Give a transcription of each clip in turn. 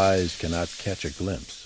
spies cannot catch a glimpse.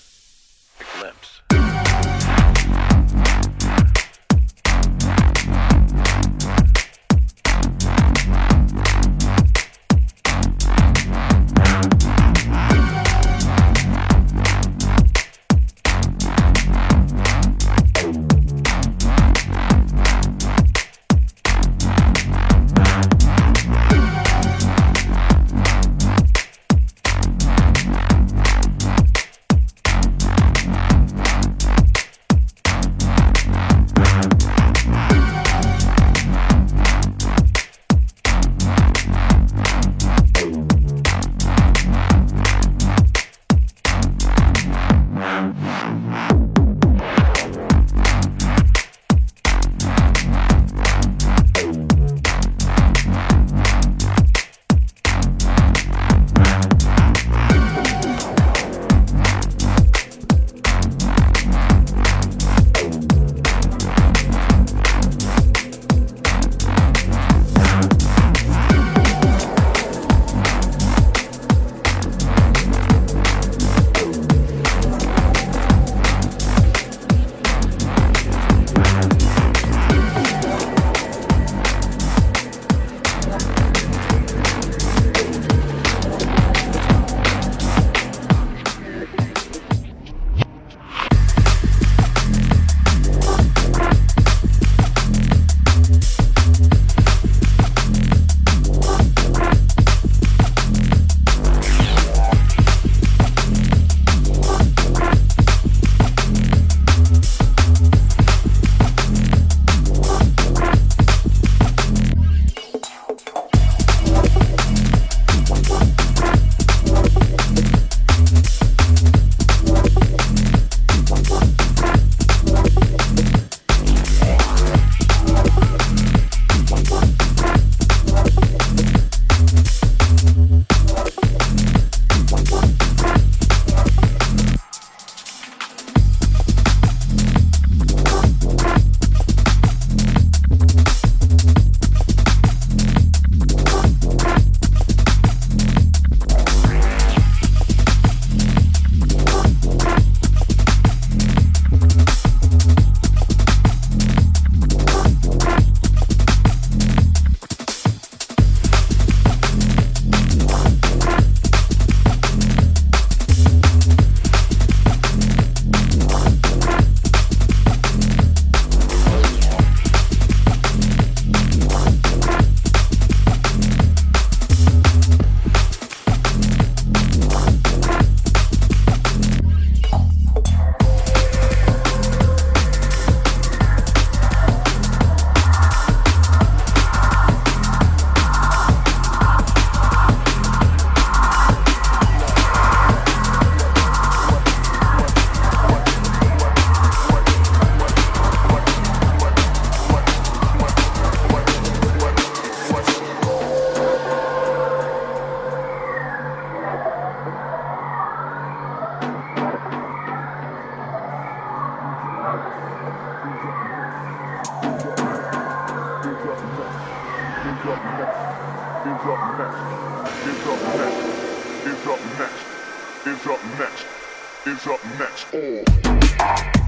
It's up next. It's up next. Oh.